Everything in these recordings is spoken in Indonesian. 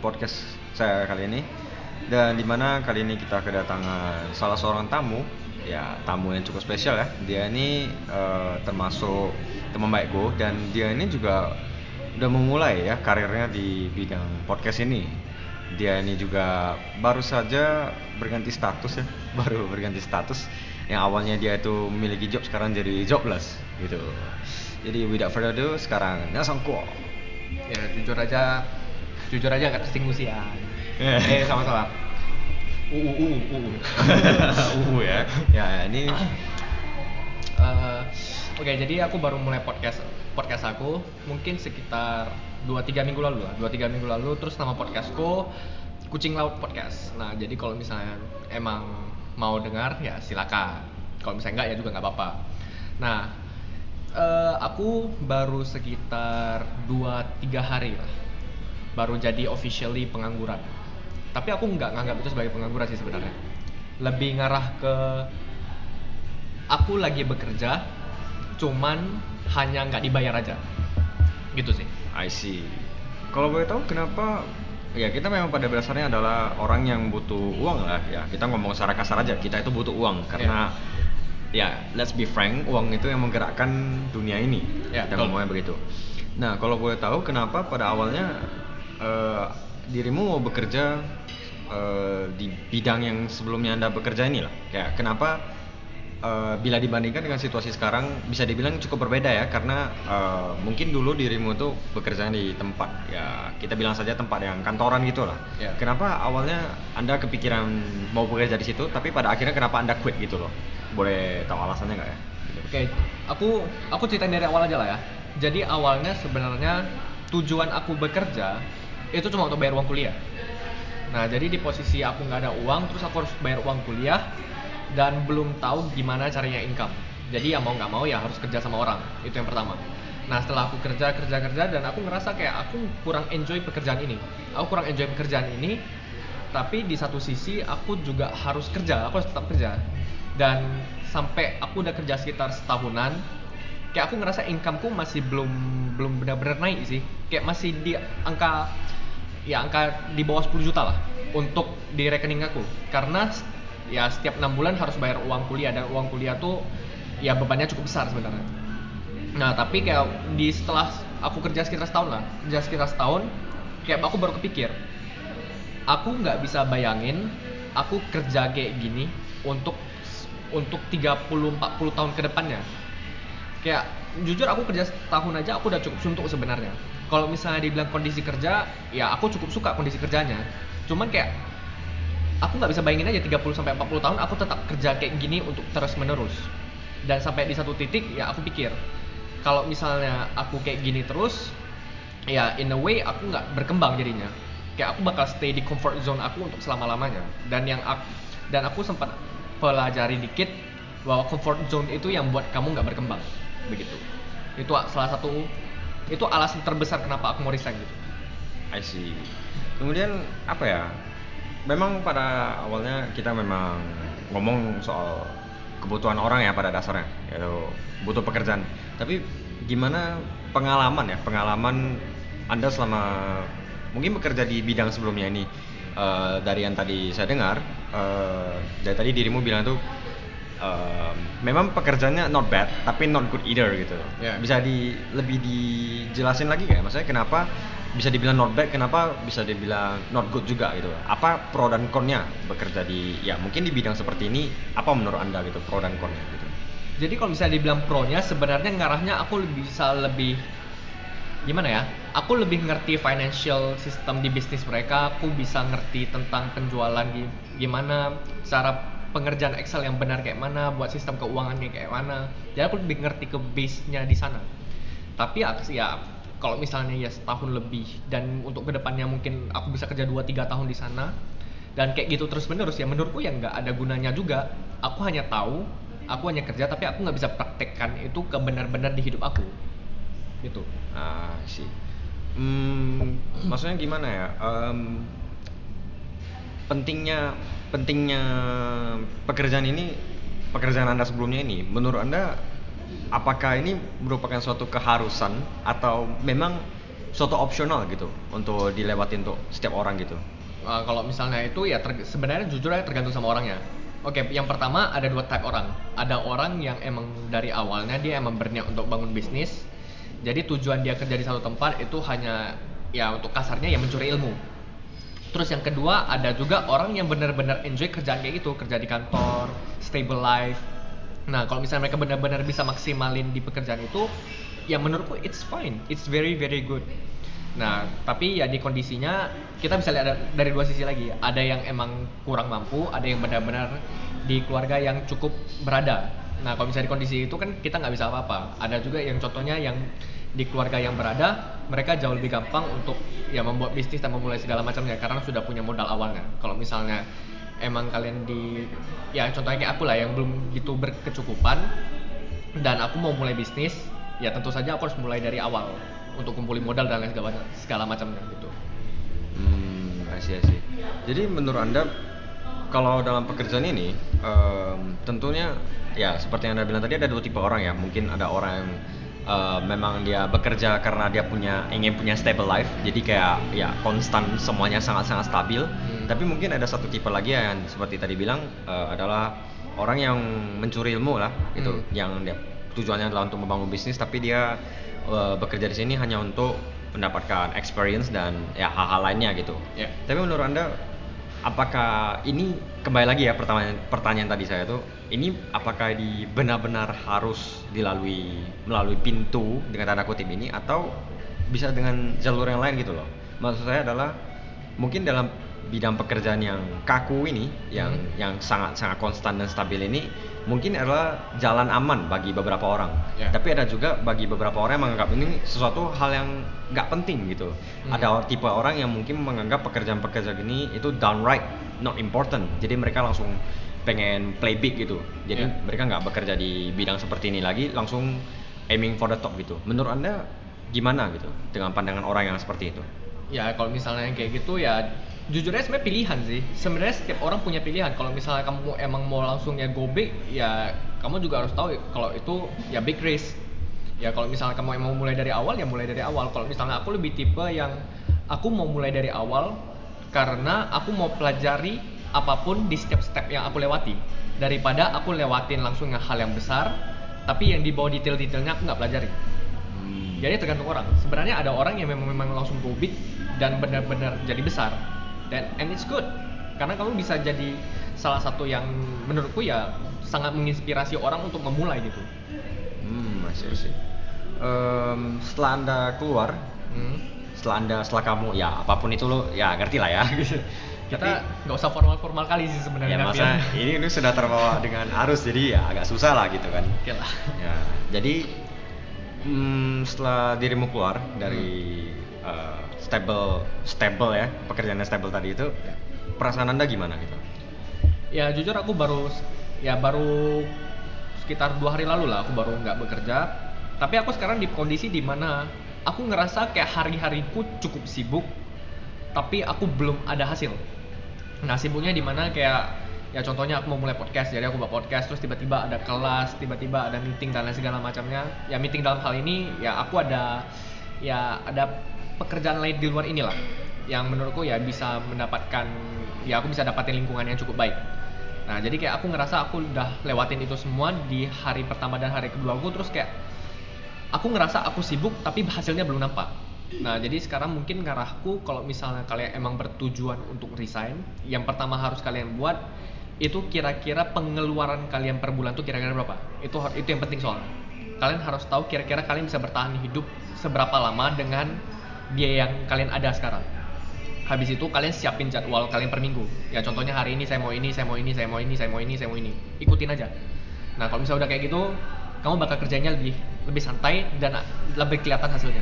podcast saya kali ini. Dan di mana kali ini kita kedatangan salah seorang tamu. Ya tamu yang cukup spesial ya. Dia ini uh, termasuk teman baikku dan dia ini juga udah memulai ya karirnya di bidang podcast ini. Dia ini juga baru saja berganti status ya. Baru berganti status. Yang awalnya dia itu memiliki job sekarang jadi jobless gitu. Jadi without further ado sekarang Kuo. Ya jujur aja jujur aja gak tersinggung sih ya. Eh. Sama-sama. Uu uu uu uu ya. Ya ini. Uh, oke okay, jadi aku baru mulai podcast podcast aku. Mungkin sekitar 2-3 minggu lalu lah. 2-3 minggu lalu terus nama podcastku kucing laut podcast. Nah jadi kalau misalnya emang mau dengar ya silakan. Kalau misalnya enggak ya juga nggak apa-apa. Nah uh, aku baru sekitar 2-3 hari lah baru jadi officially pengangguran. Tapi aku nggak nganggap itu sebagai pengangguran sih sebenarnya. Lebih ngarah ke aku lagi bekerja cuman hanya nggak dibayar aja. Gitu sih. I see. Kalau boleh tahu kenapa? Ya kita memang pada dasarnya adalah orang yang butuh uang lah ya. Kita ngomong secara kasar aja kita itu butuh uang. Karena yeah. ya let's be frank uang itu yang menggerakkan dunia ini. Yeah, kita ngomongnya begitu. Nah kalau boleh tahu kenapa pada awalnya uh, dirimu mau bekerja uh, di bidang yang sebelumnya anda bekerja ini lah kayak kenapa uh, bila dibandingkan dengan situasi sekarang bisa dibilang cukup berbeda ya? Karena uh, mungkin dulu dirimu tuh bekerja di tempat ya kita bilang saja tempat yang kantoran gitu lah yeah. kenapa awalnya anda kepikiran mau bekerja di situ tapi pada akhirnya kenapa anda quit gitu loh? Boleh tahu alasannya nggak ya? Oke okay. aku aku ceritain dari awal aja lah ya. Jadi awalnya sebenarnya tujuan aku bekerja itu cuma untuk bayar uang kuliah. Nah jadi di posisi aku nggak ada uang terus aku harus bayar uang kuliah dan belum tahu gimana caranya income. Jadi ya mau nggak mau ya harus kerja sama orang. Itu yang pertama. Nah setelah aku kerja kerja kerja dan aku ngerasa kayak aku kurang enjoy pekerjaan ini. Aku kurang enjoy pekerjaan ini tapi di satu sisi aku juga harus kerja aku harus tetap kerja. Dan sampai aku udah kerja sekitar setahunan kayak aku ngerasa incomeku masih belum belum benar-benar naik sih. Kayak masih di angka ya angka di bawah 10 juta lah untuk di rekening aku. Karena ya setiap enam bulan harus bayar uang kuliah dan uang kuliah tuh ya bebannya cukup besar sebenarnya. Nah tapi kayak di setelah aku kerja sekitar setahun lah kerja sekitar setahun kayak aku baru kepikir aku nggak bisa bayangin aku kerja kayak gini untuk untuk 30 40 tahun ke depannya. Kayak jujur aku kerja setahun aja aku udah cukup suntuk sebenarnya kalau misalnya dibilang kondisi kerja ya aku cukup suka kondisi kerjanya. Cuman kayak aku nggak bisa bayangin aja 30 sampai 40 tahun aku tetap kerja kayak gini untuk terus menerus dan sampai di satu titik ya aku pikir kalau misalnya aku kayak gini terus ya in a way aku nggak berkembang jadinya. Kayak aku bakal stay di comfort zone aku untuk selama lamanya dan yang aku, dan aku sempat pelajari dikit bahwa comfort zone itu yang buat kamu nggak berkembang. Begitu. Itu salah satu itu alasan terbesar kenapa aku mau resign gitu. I see. Kemudian apa ya? Memang pada awalnya kita memang ngomong soal kebutuhan orang ya pada dasarnya yaitu butuh pekerjaan. Tapi gimana pengalaman ya? Pengalaman anda selama mungkin bekerja di bidang sebelumnya ini uh, dari yang tadi saya dengar uh, dari tadi dirimu bilang tuh uh, memang pekerjaannya not bad tapi not good either gitu. Yeah. bisa di lebih dijelasin lagi kayak maksudnya kenapa bisa dibilang not bad kenapa bisa dibilang not good juga gitu? Apa pro dan konnya bekerja di ya mungkin di bidang seperti ini apa menurut anda gitu pro dan konnya gitu? Jadi kalau misalnya dibilang pro nya sebenarnya ngarahnya aku lebih bisa lebih gimana ya? Aku lebih ngerti financial system di bisnis mereka aku bisa ngerti tentang penjualan gimana cara pengerjaan Excel yang benar kayak mana, buat sistem keuangannya kayak mana. Jadi aku lebih ngerti ke base-nya di sana. Tapi ya kalau misalnya ya setahun lebih dan untuk ke depannya mungkin aku bisa kerja 2-3 tahun di sana dan kayak gitu terus menerus ya menurutku ya nggak ada gunanya juga. Aku hanya tahu aku hanya kerja tapi aku nggak bisa praktekkan itu ke benar-benar di hidup aku. Gitu. Ah sih hmm, maksudnya gimana ya? Um, pentingnya pentingnya pekerjaan ini pekerjaan anda sebelumnya ini menurut anda apakah ini merupakan suatu keharusan atau memang suatu opsional gitu untuk dilewati untuk setiap orang gitu Uh, kalau misalnya itu ya ter- sebenarnya jujur aja tergantung sama orangnya. Oke, yang pertama ada dua type orang. Ada orang yang emang dari awalnya dia emang berniat untuk bangun bisnis. Jadi tujuan dia kerja di satu tempat itu hanya ya untuk kasarnya ya mencuri ilmu. Terus yang kedua ada juga orang yang benar-benar enjoy kerjaan kayak gitu, kerja di kantor, stable life. Nah, kalau misalnya mereka benar-benar bisa maksimalin di pekerjaan itu, ya menurutku it's fine, it's very very good. Nah, tapi ya di kondisinya kita bisa lihat dari dua sisi lagi. Ada yang emang kurang mampu, ada yang benar-benar di keluarga yang cukup berada. Nah, kalau misalnya di kondisi itu kan kita nggak bisa apa-apa. Ada juga yang contohnya yang di keluarga yang berada, mereka jauh lebih gampang untuk ya membuat bisnis dan memulai segala macamnya karena sudah punya modal awalnya. Kalau misalnya emang kalian di ya contohnya kayak aku lah yang belum gitu berkecukupan dan aku mau mulai bisnis, ya tentu saja aku harus mulai dari awal untuk kumpulin modal dan lain segala, segala macamnya gitu. Hmm, I see. Jadi menurut anda kalau dalam pekerjaan ini em, tentunya ya seperti yang anda bilang tadi ada dua tipe orang ya. Mungkin ada orang yang eh, memang dia bekerja karena dia punya ingin punya stable life. Jadi kayak ya konstan semuanya sangat-sangat stabil. Hmm. Tapi mungkin ada satu tipe lagi yang seperti tadi bilang eh, adalah orang yang mencuri ilmu lah gitu. Hmm. Yang dia tujuannya adalah untuk membangun bisnis tapi dia eh, bekerja di sini hanya untuk mendapatkan experience dan ya hal-hal lainnya gitu. Ya. Tapi menurut anda apakah ini kembali lagi ya pertanyaan pertanyaan tadi saya tuh ini apakah di benar-benar harus dilalui melalui pintu dengan tanda kutip ini atau bisa dengan jalur yang lain gitu loh. Maksud saya adalah mungkin dalam bidang pekerjaan yang kaku ini yang Hmm. yang sangat sangat konstan dan stabil ini mungkin adalah jalan aman bagi beberapa orang. Ya. Tapi ada juga bagi beberapa orang yang menganggap ini sesuatu hal yang nggak penting gitu. Hmm. Ada tipe orang yang mungkin menganggap pekerjaan-pekerjaan ini itu downright not important. Jadi mereka langsung pengen play big gitu. Jadi Ya. mereka nggak bekerja di bidang seperti ini lagi, langsung aiming for the top gitu. Menurut anda gimana gitu dengan pandangan orang yang seperti itu? Ya kalau misalnya kayak gitu ya jujur aja sebenarnya pilihan sih. Sebenarnya setiap orang punya pilihan. Kalau misalnya kamu emang mau langsung ya go big, ya kamu juga harus tahu kalau itu ya big risk. Ya kalau misalnya kamu emang mulai dari awal ya mulai dari awal. Kalau misalnya aku lebih tipe yang aku mau mulai dari awal karena aku mau pelajari apa pun di setiap step yang aku lewati daripada aku lewatin langsung hal yang besar tapi yang di bawah detail-detailnya aku nggak pelajari. Jadi tergantung orang. Sebenarnya ada orang yang memang memang langsung go big dan benar-benar jadi besar. Dan and it's good. Karena kamu bisa jadi salah satu yang menurutku ya sangat menginspirasi orang untuk memulai gitu. Hmm, masih sih. Em, setelah anda keluar, Hmm. setelah anda setelah kamu ya apa pun itu lo ya ngerti lah ya. Kita nggak usah formal-formal kali sih sebenarnya. ya masa ini ini sudah terbawa dengan arus jadi ya agak susah lah gitu kan. Oke lah. Ya, jadi hmm, setelah dirimu keluar dari eh, stable stable ya pekerjaan yang stable tadi itu perasaan anda gimana gitu? Ya jujur aku baru ya baru sekitar dua hari lalu lah aku baru nggak bekerja. Tapi aku sekarang di kondisi di mana aku ngerasa kayak hari-hariku cukup sibuk, tapi aku belum ada hasil. Nah sibuknya di mana kayak ya contohnya aku mau mulai podcast jadi aku buat podcast terus tiba-tiba ada kelas tiba-tiba ada meeting dan lain segala macamnya ya meeting dalam hal ini ya aku ada ya ada pekerjaan lain di luar inilah yang menurutku ya bisa mendapatkan ya aku bisa dapatin lingkungan yang cukup baik nah jadi kayak aku ngerasa aku udah lewatin itu semua di hari pertama dan hari kedua aku terus kayak aku ngerasa aku sibuk tapi hasilnya belum nampak. Nah, jadi sekarang mungkin ngarahku kalau misalnya kalian emang bertujuan untuk resign, yang pertama harus kalian buat itu kira-kira pengeluaran kalian per bulan tuh kira-kira berapa? Itu itu yang penting soalnya. Kalian harus tahu kira-kira kalian bisa bertahan hidup seberapa lama dengan biaya yang kalian ada sekarang. Habis itu kalian siapin jadwal kalian per minggu. Ya contohnya hari ini saya mau ini, saya mau ini, saya mau ini, saya mau ini, saya mau ini. Ikutin aja. Nah, kalau misalnya udah kayak gitu, kamu bakal kerjanya lebih lebih santai dan lebih kelihatan hasilnya.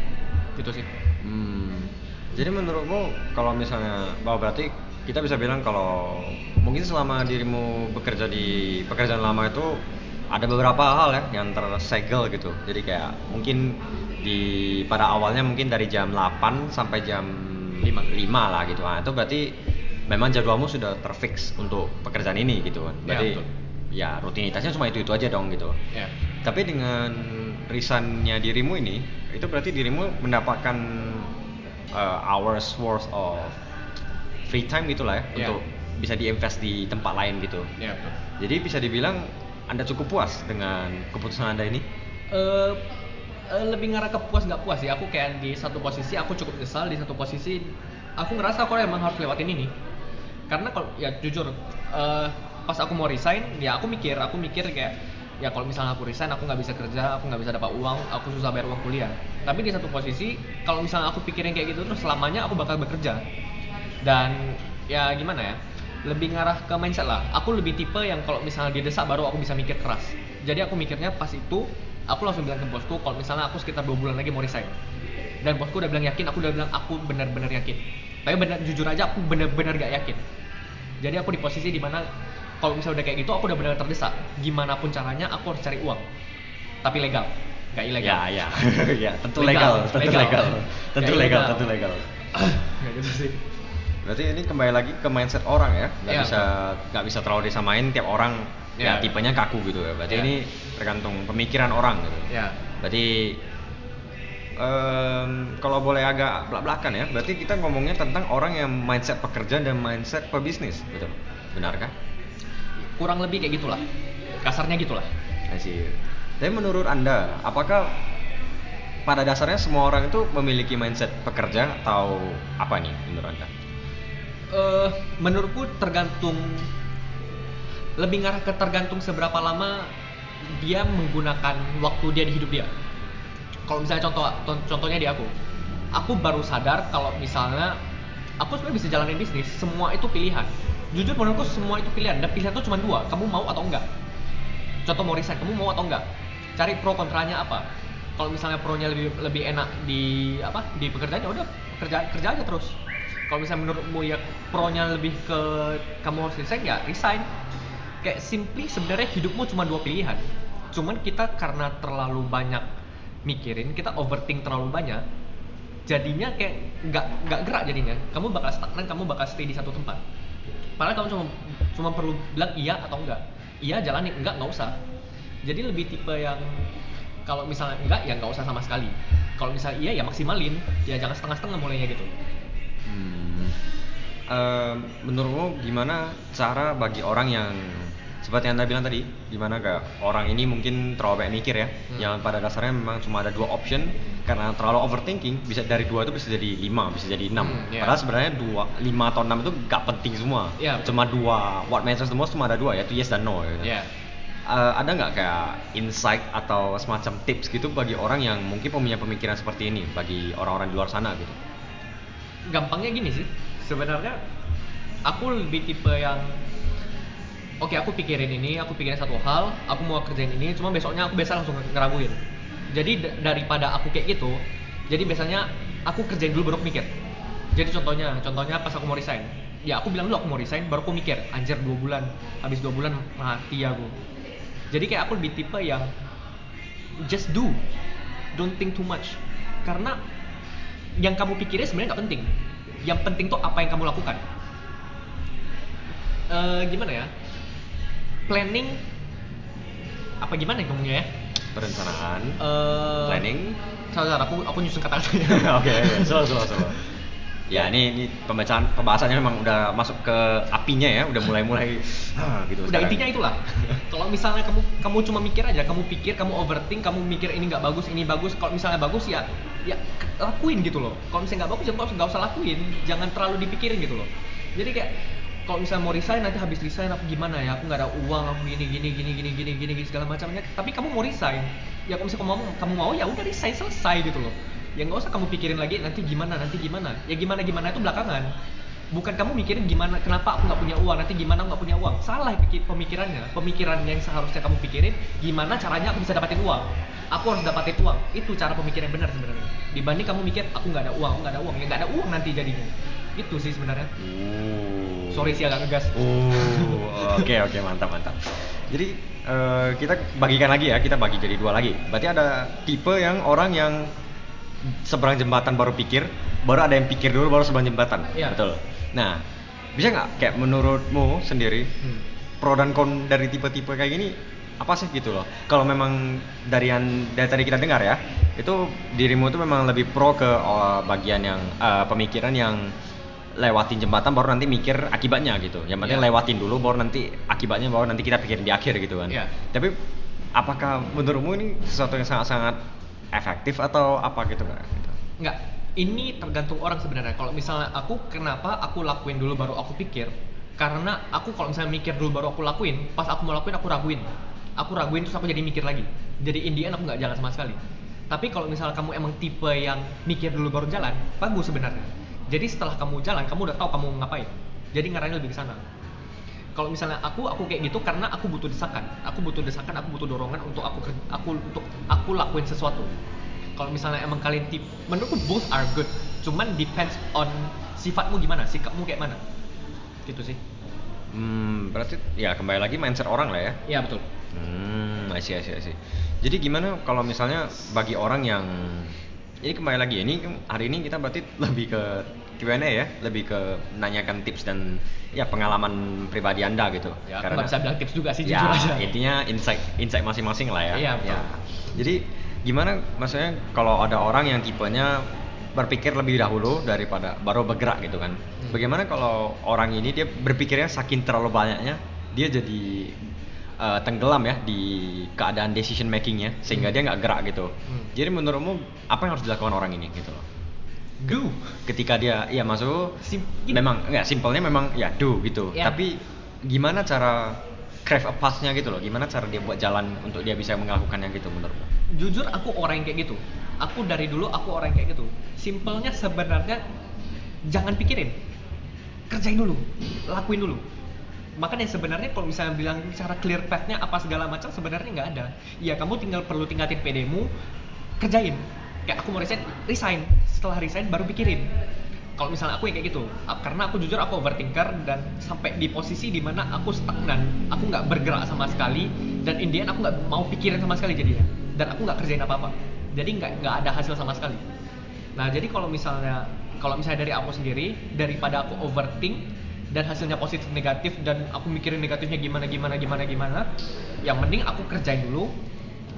Gitu sih. Hmm. Jadi menurutmu kalau misalnya bahwa berarti kita bisa bilang kalau mungkin selama dirimu bekerja di pekerjaan lama itu ada beberapa hal ya yang tersegel gitu. Jadi kayak mungkin di pada awalnya mungkin dari jam 8 sampai jam 5, 5 lah gitu. Nah, itu berarti memang jadwalmu sudah terfix untuk pekerjaan ini gitu kan. Ya, Berarti betul. ya rutinitasnya cuma itu-itu aja dong gitu. Ya. Tapi dengan resignnya dirimu ini, itu berarti dirimu mendapatkan uh, hours worth of free time gitulah ya Iya. untuk bisa diinvest di tempat lain gitu. Iya betul. Jadi bisa dibilang anda cukup puas dengan keputusan anda ini? Eh, eh, lebih ngarah ke puas nggak puas sih. Aku kayak di satu posisi aku cukup nyesal, di satu posisi aku ngerasa aku emang harus lewatin ini. Karena kalau ya jujur eh, pas aku mau resign, ya aku mikir, aku mikir kayak ya kalau misalnya aku resign aku nggak bisa kerja, aku nggak bisa dapat uang, aku susah bayar uang kuliah. Tapi di satu posisi kalau misalnya aku pikirin kayak gitu terus selamanya aku bakal bekerja. Dan ya gimana ya? Lebih ngarah ke mindset lah. Aku lebih tipe yang kalau misalnya didesak baru aku bisa mikir keras. Jadi aku mikirnya pas itu aku langsung bilang ke bosku kalau misalnya aku sekitar dua bulan lagi mau resign. Dan bosku udah bilang yakin, aku udah bilang aku benar-benar yakin. Tapi benar jujur aja aku benar-benar gak yakin. Jadi aku di posisi di mana kalau misalnya udah kayak gitu aku udah benar terdesak. Gimana pun caranya aku harus cari uang. Tapi legal, gak ilegal. Ya, ya, ya, tentu Legal, legal, tentu legal. legal, tentu legal, legal. tentu legal. Kayak gitu sih. Berarti ini kembali lagi ke mindset orang ya, nggak Iya, bisa nggak bisa terlalu disamain tiap orang ya Iya. tipenya kaku gitu ya. Berarti Iya. ini tergantung pemikiran orang gitu. Ya. Berarti em, kalau boleh agak belak-belakan ya, berarti kita ngomongnya tentang orang yang mindset pekerja dan mindset pebisnis, betul? Benarkah? Kurang lebih kayak gitulah. Kasarnya gitulah. See. Tapi menurut anda, apakah pada dasarnya semua orang itu memiliki mindset pekerja atau apa nih menurut anda? Eh menurutku tergantung lebih ngarah ke tergantung seberapa lama dia menggunakan waktu dia di hidup dia. Kalau misalnya contoh contohnya di aku, aku baru sadar kalau misalnya aku sebenarnya bisa jalanin bisnis, semua itu pilihan. Jujur menurutku semua itu pilihan dan pilihan itu cuma dua, kamu mau atau enggak. Contoh mau resign, kamu mau atau enggak? Cari pro kontranya apa. Kalau misalnya pro-nya lebih lebih enak di apa di pekerjaan ya udah kerja kerja aja terus. Kalau misalnya menurutmu ya pro-nya lebih ke kamu harus resign ya resign. Kayak simply sebenarnya hidupmu cuma dua pilihan. Cuman kita karena terlalu banyak mikirin, kita overthink terlalu banyak, jadinya kayak nggak nggak gerak jadinya. Kamu bakal stagnan, kamu bakal stay di satu tempat. Padahal kamu cuma cuma perlu bilang iya atau enggak. Iya jalanin, enggak nggak usah. Jadi lebih tipe yang kalau misalnya enggak ya nggak usah sama sekali. Kalau misalnya iya ya maksimalin, ya jangan setengah-setengah mulainya gitu. Hmm. Eh, menurutmu gimana cara bagi orang yang seperti yang anda bilang tadi, gimana kayak orang ini mungkin terlalu banyak mikir ya, Hmm. yang pada dasarnya memang cuma ada dua option karena terlalu overthinking bisa dari dua itu bisa jadi lima, bisa jadi enam. Hmm, iya. Padahal sebenarnya dua, lima atau enam itu gak penting semua. Iya, betul. Cuma dua, what matters the most cuma ada dua yaitu yes dan no. Gitu. Iya. Eh, ada nggak kayak insight atau semacam tips gitu bagi orang yang mungkin punya pemikiran seperti ini bagi orang-orang di luar sana gitu? Gampangnya gini sih. Sebenarnya aku lebih tipe yang oke aku pikirin ini aku pikirin satu hal aku mau kerjain ini cuma besoknya aku biasa langsung ngeraguin. Jadi da- daripada aku kayak gitu jadi biasanya aku kerjain dulu baru mikir. Jadi contohnya contohnya pas aku mau resign. Ya aku bilang dulu aku mau resign baru aku mikir anjir dua bulan habis dua bulan mati aku. Jadi kayak aku lebih tipe yang just do don't think too much. Karena yang kamu pikirin sebenarnya nggak penting yang penting tuh apa yang kamu lakukan Eh gimana ya planning apa gimana ya ngomongnya ya Perencanaan, Eh, planning. saudara aku aku nyusun kata-katanya Oke, oke, slow, slow, slow. Ya ini, ini pembacaan pembahasannya memang udah masuk ke apinya ya, udah mulai-mulai ah, gitu. udah sekarang. intinya itulah kalau misalnya kamu kamu cuma mikir aja kamu pikir kamu overthink kamu mikir ini nggak bagus ini bagus kalau misalnya bagus ya ya lakuin gitu loh. Kalau misalnya nggak bagus ya nggak usah- lakuin. Jangan terlalu dipikirin gitu loh. Jadi kayak kalau misalnya mau resign nanti habis resign aku gimana ya? Aku nggak ada uang aku gini gini gini gini gini gini, gini segala macamnya. Tapi kamu mau resign. Ya kalau misalnya kamu mau kamu mau ya udah resign selesai gitu loh. Ya nggak usah kamu pikirin lagi nanti gimana nanti gimana. Ya gimana gimana itu belakangan. Bukan kamu mikirin gimana kenapa aku nggak punya uang nanti gimana aku nggak punya uang. Salah pemikirannya pemikiran yang seharusnya kamu pikirin gimana caranya aku bisa dapatin uang aku harus dapatin uang itu cara pemikiran yang benar sebenarnya dibanding kamu mikir aku nggak ada uang nggak ada uang ya nggak ada uang nanti jadinya itu sih sebenarnya Uh. sorry sih agak ngegas Uh, oke oke mantap mantap. Jadi eh, kita bagikan lagi ya, kita bagi jadi dua lagi. Berarti ada tipe yang orang yang seberang jembatan baru pikir, baru ada yang pikir dulu baru seberang jembatan. Iya. Betul. Nah, bisa nggak kayak menurutmu sendiri Hmm. pro dan kon dari tipe-tipe kayak gini apa sih gitu loh kalau memang dari yang dari tadi kita dengar ya itu dirimu itu memang lebih pro ke oh, bagian yang uh, pemikiran yang lewatin jembatan baru nanti mikir akibatnya gitu yang penting Iya. lewatin dulu baru nanti akibatnya baru nanti kita pikirin di akhir gitu kan Iya. tapi apakah menurutmu ini sesuatu yang sangat-sangat efektif atau apa gitu kan. Enggak, ini tergantung orang sebenarnya. Kalau misalnya aku kenapa aku lakuin dulu baru aku pikir? Karena aku kalau misalnya mikir dulu baru aku lakuin, pas aku mau lakuin aku raguin. Aku raguin terus aku jadi mikir lagi. Jadi in the end aku nggak jalan sama sekali. Tapi kalau misalnya kamu emang tipe yang mikir dulu baru jalan, bagus sebenarnya. Jadi setelah kamu jalan, kamu udah tahu kamu ngapain. Jadi ngarahnya lebih ke sana. Kalau misalnya aku, aku kayak gitu karena aku butuh desakan. Aku butuh desakan, aku butuh dorongan untuk aku aku untuk aku lakuin sesuatu. Kalau misalnya emang kalian tip, menurutku both are good. Cuman depends on sifatmu gimana, sikapmu kayak mana. Gitu sih. Hmm, berarti ya kembali lagi mindset orang lah ya Iya betul. Hmm, I see, I see, I see. Jadi gimana kalau misalnya bagi orang yang ini kembali lagi ini hari ini kita berarti lebih ke Q&A ya, lebih ke menanyakan tips dan ya pengalaman pribadi anda gitu. Ya, nggak bisa bilang tips juga sih, ya, aja. intinya insight insight masing-masing lah ya. Iya, betul. Ya. Jadi gimana maksudnya kalau ada orang yang tipenya berpikir lebih dahulu daripada baru bergerak gitu kan. Hmm. Bagaimana kalau orang ini dia berpikirnya saking terlalu banyaknya dia jadi eh, tenggelam ya di keadaan decision makingnya sehingga Hmm. dia nggak gerak gitu. Hmm. Jadi menurutmu apa yang harus dilakukan orang ini gitu loh? Do. Ketika dia ya masuk Sim- memang nggak simpelnya memang ya do gitu. Ya. Tapi gimana cara crave a path-nya gitu loh? Gimana cara dia buat jalan untuk dia bisa melakukannya gitu menurutmu? Jujur aku orang yang kayak gitu. Aku dari dulu aku orang yang kayak gitu. Simpelnya sebenarnya jangan pikirin. Kerjain dulu, lakuin dulu. Makanya sebenarnya kalau misalnya bilang cara clear path-nya apa segala macam sebenarnya nggak ada. Ya kamu tinggal perlu tingkatin PD-mu, kerjain. Kayak aku mau resign, resign. Setelah resign baru pikirin. Kalau misalnya aku yang kayak gitu, karena aku jujur aku overthinker dan sampai di posisi di mana aku stagnan, aku nggak bergerak sama sekali dan in the end aku nggak mau pikirin sama sekali jadinya dan aku nggak kerjain apa-apa. Jadi nggak nggak ada hasil sama sekali. Nah jadi kalau misalnya kalau misalnya dari aku sendiri daripada aku overthink dan hasilnya positif negatif dan aku mikirin negatifnya gimana gimana gimana gimana, yang mending aku kerjain dulu,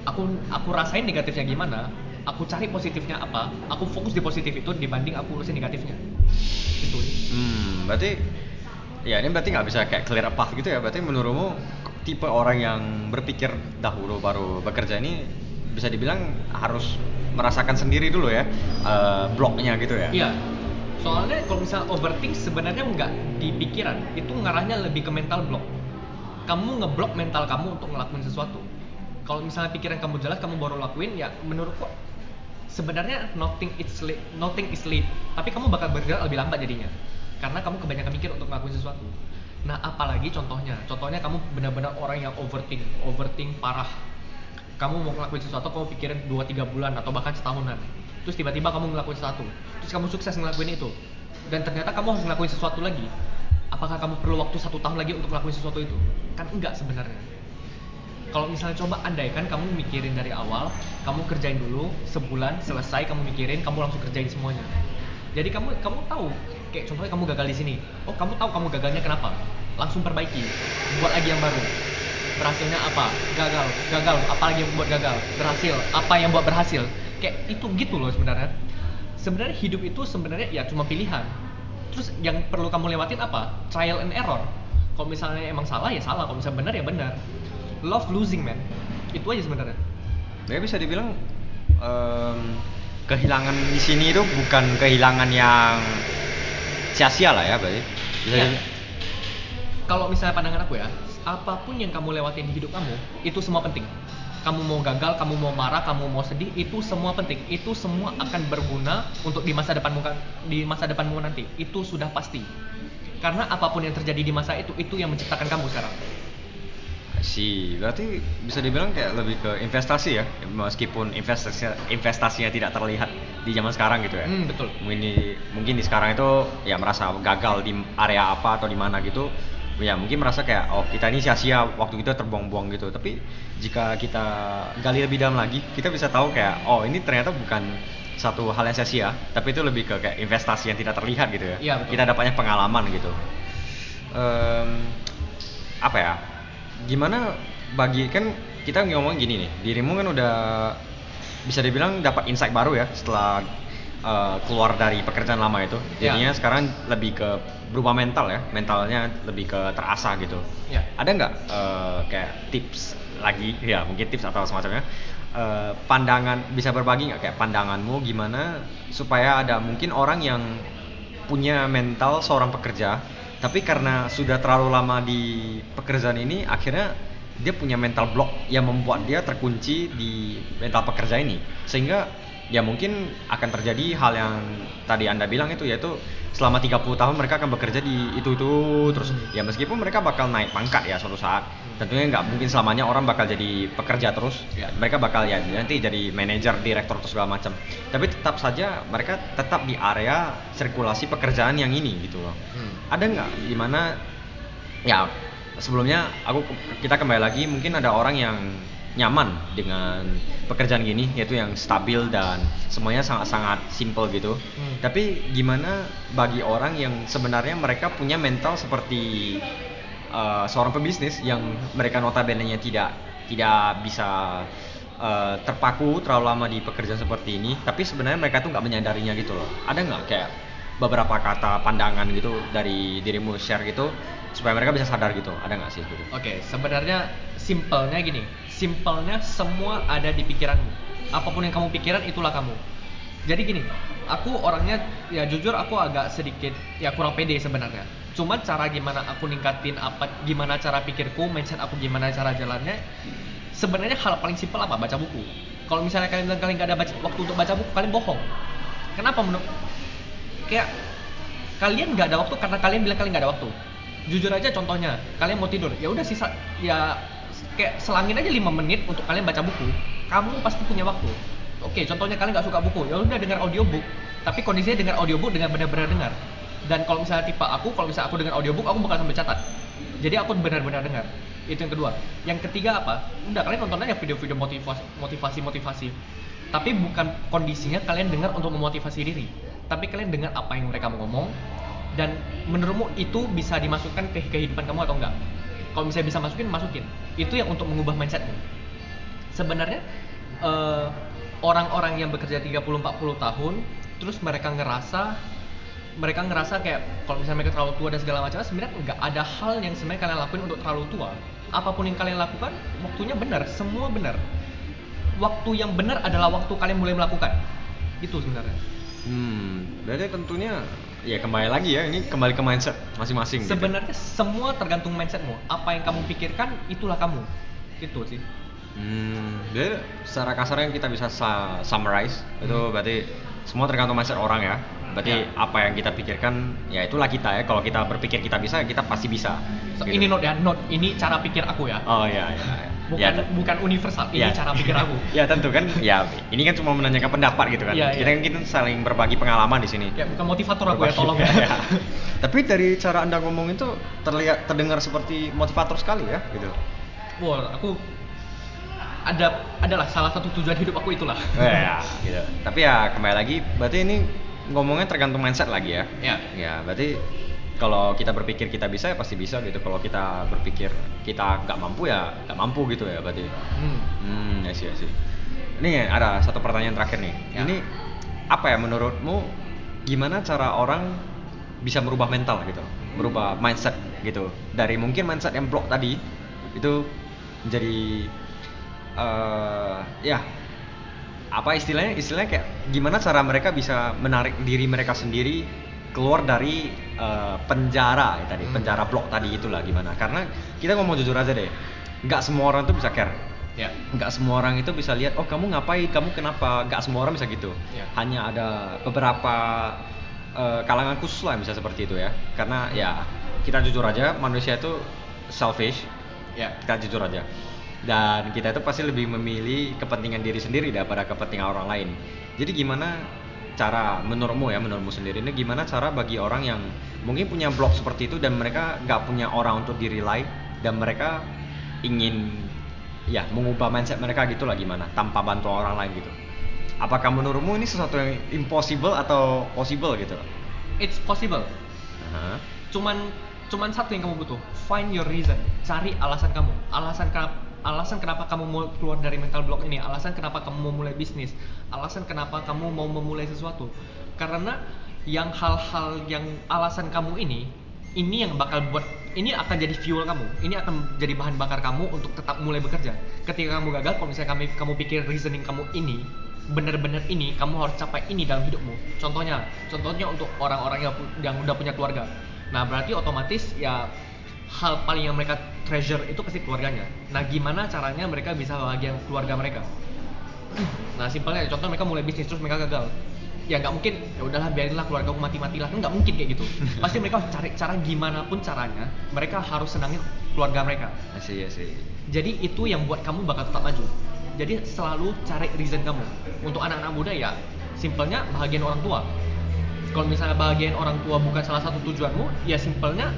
aku aku rasain negatifnya gimana, aku cari positifnya apa, aku fokus di positif itu dibanding aku urusin negatifnya. Itu. Hmm, berarti ya ini berarti nggak bisa kayak clear a path gitu ya. Berarti menurutmu tipe orang yang berpikir dahulu baru bekerja ini bisa dibilang harus merasakan sendiri dulu ya eh, bloknya gitu ya. Iya. Soalnya kalau misalnya overthink sebenarnya nggak di pikiran, itu ngarahnya lebih ke mental block. Kamu ngeblok mental kamu untuk ngelakuin sesuatu. Kalau misalnya pikiran kamu jelas, kamu baru lakuin, ya menurutku sebenarnya nothing is late, nothing is late. Tapi kamu bakal bergerak lebih lambat jadinya, karena kamu kebanyakan mikir untuk ngelakuin sesuatu. Nah, apalagi contohnya, contohnya kamu benar-benar orang yang overthink, overthink parah. Kamu mau ngelakuin sesuatu, kamu pikirin 2-3 bulan atau bahkan setahunan. Terus tiba-tiba kamu ngelakuin sesuatu, terus kamu sukses ngelakuin itu. Dan ternyata kamu harus ngelakuin sesuatu lagi. Apakah kamu perlu waktu satu tahun lagi untuk ngelakuin sesuatu itu? Kan enggak sebenarnya. Kalau misalnya coba andaikan kamu mikirin dari awal, kamu kerjain dulu sebulan selesai kamu mikirin, kamu langsung kerjain semuanya. Jadi kamu kamu tahu, kayak contohnya kamu gagal di sini. Oh kamu tahu kamu gagalnya kenapa? Langsung perbaiki, buat lagi yang baru. Berhasilnya apa? Gagal, gagal. Apa lagi yang buat gagal? Berhasil. Apa yang buat berhasil? Kayak itu gitu loh sebenarnya. Sebenarnya hidup itu sebenarnya ya cuma pilihan. Terus yang perlu kamu lewatin apa? Trial and error. Kalau misalnya emang salah ya salah, kalau misalnya benar ya benar. Love losing man. Itu aja sebenarnya. Ya bisa dibilang em, kehilangan di sini itu bukan kehilangan yang sia-sia lah ya berarti. Bisa dibilang- Kalau misalnya pandangan aku ya, apa pun yang kamu lewatin di hidup kamu, itu semua penting. Kamu mau gagal, kamu mau marah, kamu mau sedih, itu semua penting. Itu semua akan berguna untuk di masa depanmu kan- di masa depanmu nanti. Itu sudah pasti. Karena apa pun yang terjadi di masa itu, itu yang menciptakan kamu sekarang. sih berarti bisa dibilang kayak lebih ke investasi ya meskipun investasi investasinya tidak terlihat di zaman sekarang gitu ya Hmm, betul. mungkin di mungkin di sekarang itu ya merasa gagal di area apa atau di mana gitu ya mungkin merasa kayak oh kita ini sia-sia waktu kita terbuang-buang gitu. Tapi jika kita gali lebih dalam lagi kita bisa tahu kayak oh ini ternyata bukan satu hal yang sia-sia tapi itu lebih ke kayak investasi yang tidak terlihat gitu ya. Betul. kita dapatnya pengalaman gitu. Em, apa ya? Gimana bagi kan kita ngomong gini nih dirimu kan udah bisa dibilang dapat insight baru ya setelah uh, keluar dari pekerjaan lama itu. Ya. jadinya sekarang lebih ke berubah mental ya. Mentalnya lebih ke terasa gitu. Ya. ada nggak uh, kayak tips lagi? Ya mungkin tips atau semacamnya. Uh, pandangan bisa berbagi nggak? Kayak pandanganmu gimana supaya ada mungkin orang yang punya mental seorang pekerja tapi karena sudah terlalu lama di pekerjaan ini akhirnya dia punya mental block yang membuat dia terkunci di mental pekerja ini. Sehingga ya mungkin akan terjadi hal yang tadi anda bilang itu yaitu selama 30 tahun mereka akan bekerja di itu itu terus Hmm. ya meskipun mereka bakal naik pangkat ya suatu saat tentunya nggak mungkin selamanya orang bakal jadi pekerja terus Ya. mereka bakal ya nanti jadi manajer direktur atau segala macam tapi tetap saja mereka tetap di area sirkulasi pekerjaan yang ini gitu loh Hmm. ada nggak di mana ya sebelumnya aku kita kembali lagi mungkin ada orang yang nyaman dengan pekerjaan gini yaitu yang stabil dan semuanya sangat-sangat simple gitu Hmm. tapi gimana bagi orang yang sebenarnya mereka punya mental seperti uh, seorang pebisnis yang mereka notabene-nya tidak tidak bisa uh, terpaku terlalu lama di pekerjaan seperti ini tapi sebenarnya mereka tuh nggak menyadarinya gitu loh ada nggak kayak beberapa kata pandangan gitu dari dirimu share gitu supaya mereka bisa sadar gitu ada nggak sih gitu Oke, sebenarnya simpelnya gini. Simpelnya semua ada di pikiranmu. Apa pun yang kamu pikiran itulah kamu. Jadi gini, aku orangnya ya jujur aku agak sedikit ya kurang pede sebenarnya. Cuma cara gimana aku ningkatin apa gimana cara pikirku, mindset aku gimana cara jalannya. Sebenarnya hal paling simpel apa? Baca buku. Kalau misalnya kalian bilang kalian nggak ada baca, waktu untuk baca buku, kalian bohong. Kenapa menurut kayak kalian nggak ada waktu karena kalian bilang kalian nggak ada waktu jujur aja contohnya kalian mau tidur ya udah sisa ya kayak selangin aja 5 menit untuk kalian baca buku kamu pasti punya waktu. Oke contohnya kalian nggak suka buku ya udah dengar audiobook tapi kondisinya dengar audiobook dengan benar-benar dengar. Dan kalau misalnya tipe aku kalau misalnya aku dengar audiobook aku bakal sambil catat. Jadi aku benar-benar dengar. Itu yang kedua. Yang ketiga apa? Udah kalian nonton aja video-video motivasi motivasi motivasi tapi bukan kondisinya kalian dengar untuk memotivasi diri. Tapi kalian dengar apa yang mereka ngomong dan menurutmu itu bisa dimasukkan ke kehidupan kamu atau enggak kalau misalnya bisa masukin masukin. Itu yang untuk mengubah mindsetmu sebenarnya eh, orang-orang yang bekerja 30-40 tahun terus mereka ngerasa mereka ngerasa kayak kalau misalnya mereka terlalu tua dan segala macam sebenarnya nggak ada hal yang sebenarnya kalian lakuin untuk terlalu tua. Apa pun yang kalian lakukan waktunya benar semua benar. Waktu yang benar adalah waktu kalian mulai melakukan. Itu sebenarnya. Hmm berarti tentunya ya kembali lagi ya ini kembali ke mindset masing-masing gitu. sebenarnya semua tergantung mindsetmu apa yang kamu pikirkan itulah kamu itu sih Hmm, jadi secara kasar yang kita bisa sa- summarize itu Hmm. berarti semua tergantung mindset orang ya. Berarti Ya. apa yang kita pikirkan ya itulah kita ya. Kalau kita berpikir kita bisa, kita pasti bisa. So, Gitu. ini note ya note ini cara pikir aku ya Oh iya iya. Iya. bukan Ya, bukan universal ini ya. cara pikir aku ya tentu kan. Ya ini kan cuma menanyakan pendapat gitu kan. Iya, kita iya. kan kita saling berbagi pengalaman di sini. ya bukan motivator aku ya tolong ya Iya. Tapi dari cara anda ngomong itu terlihat terdengar seperti motivator sekali ya gitu. Wah, aku ada adalah salah satu tujuan hidup aku itulah. ya, gitu. Tapi ya kembali lagi, berarti ini ngomongnya tergantung mindset lagi ya. Ya. Ya, berarti kalau kita berpikir kita bisa ya pasti bisa gitu. Kalau kita berpikir kita nggak mampu ya nggak mampu gitu ya berarti. Hmm. Hmm, ya sih, ya sih. Ini ada satu pertanyaan terakhir nih. Ya. Ini apa ya menurutmu gimana cara orang bisa merubah mental gitu, merubah mindset gitu. Dari mungkin mindset yang block tadi itu menjadi eh ya apa istilahnya istilahnya kayak gimana cara mereka bisa menarik diri mereka sendiri keluar dari eh, penjara ya tadi Hmm. penjara blok tadi itulah gimana. Karena kita ngomong jujur aja deh nggak semua orang tuh bisa care. Ya. nggak semua orang itu bisa lihat oh kamu ngapain? Kamu kenapa? Nggak semua orang bisa gitu. Ya. hanya ada beberapa eh, kalangan khusus lah yang bisa seperti itu ya. Karena ya kita jujur aja manusia itu selfish. Ya. kita jujur aja. Dan kita itu pasti lebih memilih kepentingan diri sendiri daripada kepentingan orang lain. Jadi gimana cara menurutmu ya menurutmu sendiri ini gimana cara bagi orang yang mungkin punya blog seperti itu dan mereka nggak punya orang untuk diri lain dan mereka ingin ya mengubah mindset mereka gitulah gimana tanpa bantuan orang lain gitu apakah menurutmu ini sesuatu yang impossible atau possible gitu It's possible. Aha. Cuman cuman satu yang kamu butuh. Find your reason. Cari alasan kamu. Alasan kenapa alasan kenapa kamu mau keluar dari mental block ini? Alasan kenapa kamu mau mulai bisnis? Alasan kenapa kamu mau memulai sesuatu? Karena yang hal-hal yang alasan kamu ini ini yang bakal buat ini akan jadi fuel kamu. Ini akan jadi bahan bakar kamu untuk tetap mulai bekerja. Ketika kamu gagal kalau misalnya kami kamu pikir reasoning kamu ini benar-benar ini kamu harus capai ini dalam hidupmu. Contohnya contohnya untuk orang-orang yang, yang udah punya keluarga. Nah berarti otomatis ya hal paling yang mereka treasure itu pasti keluarganya. Nah gimana caranya mereka bisa bahagia keluarga mereka? Nah simpelnya contoh mereka mulai bisnis terus mereka gagal. Ya nggak mungkin. Ya udahlah biarinlah keluarga aku mati matilah nggak mungkin kayak gitu. Pasti mereka cari cara gimana pun caranya mereka harus senangin keluarga mereka. Sih ya sih jadi itu yang buat kamu bakal tetap maju. Jadi selalu cari reason kamu. Untuk anak-anak muda ya simpelnya bahagian orang tua. Kalau misalnya bahagian orang tua bukan salah satu tujuanmu ya simpelnya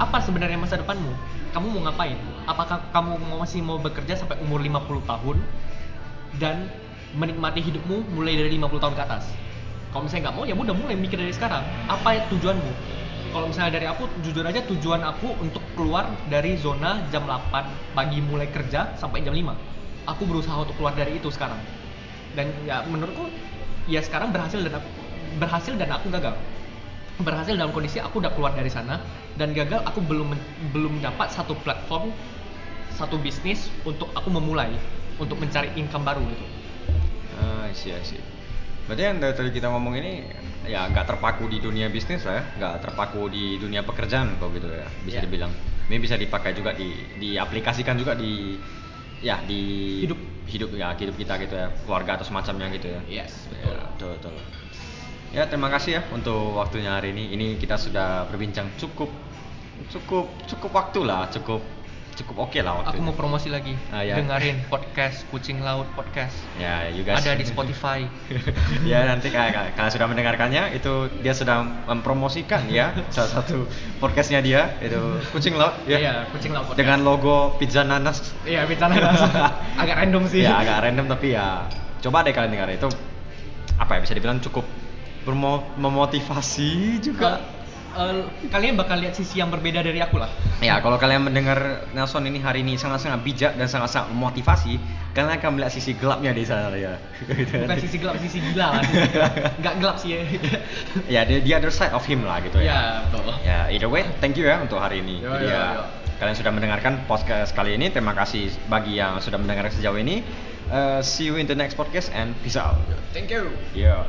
apa sebenarnya masa depanmu? Kamu mau ngapain? Apakah kamu masih mau bekerja sampai umur 50 tahun dan menikmati hidupmu mulai dari 50 tahun ke atas? Kalau misalnya nggak mau ya udah mulai mikir dari sekarang. Apa ya tujuanmu? Kalau misalnya dari aku jujur aja tujuan aku untuk keluar dari zona jam 8 pagi mulai kerja sampai jam 5 aku berusaha untuk keluar dari itu sekarang. Dan ya menurutku ya sekarang berhasil dan aku berhasil dan aku gagal. Berhasil dalam kondisi aku udah keluar dari sana dan gagal aku belum belum dapat satu platform satu bisnis untuk aku memulai untuk mencari income baru gitu. Ah sih sih berarti yang dari tadi kita ngomong ini ya nggak terpaku di dunia bisnis lah ya. Nggak terpaku di dunia pekerjaan kok gitu ya bisa Ya. dibilang. Ini bisa dipakai juga di diaplikasikan juga di ya di Hidup. hidup ya hidup kita gitu ya keluarga atau semacamnya gitu ya. Yes, betul. betul, betul. ya terima kasih ya untuk waktunya hari ini. Ini kita sudah berbincang cukup cukup cukup waktu lah cukup cukup oke lah waktu aku mau promosi lagi. Ah, ya. dengerin podcast kucing laut podcast. Ya you guys ada di Spotify. Ya nanti kalian sudah mendengarkannya itu dia sedang mempromosikan ya salah satu podcastnya dia itu kucing laut ya. Iya, Kucing Laut Podcast. dengan logo pizza nanas. Iya bicara agak random sih. Ya agak random tapi ya coba deh kalian dengar itu apa ya bisa dibilang cukup memotivasi juga Eh, kalian bakal lihat sisi yang berbeda dari aku lah Ya, kalau kalian mendengar Nelson ini hari ini sangat-sangat bijak dan sangat-sangat memotivasi, kalian akan melihat sisi gelapnya di sana ya. bukan sisi gelap sisi gila lah sisi gelap. nggak gelap sih ya ya, the, the other side of him lah gitu ya. ya betul Ya, either way, thank you ya untuk hari ini. Yo, Jadi yo, ya, yo. kalian sudah mendengarkan podcast kali ini. Terima kasih bagi yang sudah mendengarkan sejauh ini. Uh, see you in the next podcast and peace out. thank you Yeah.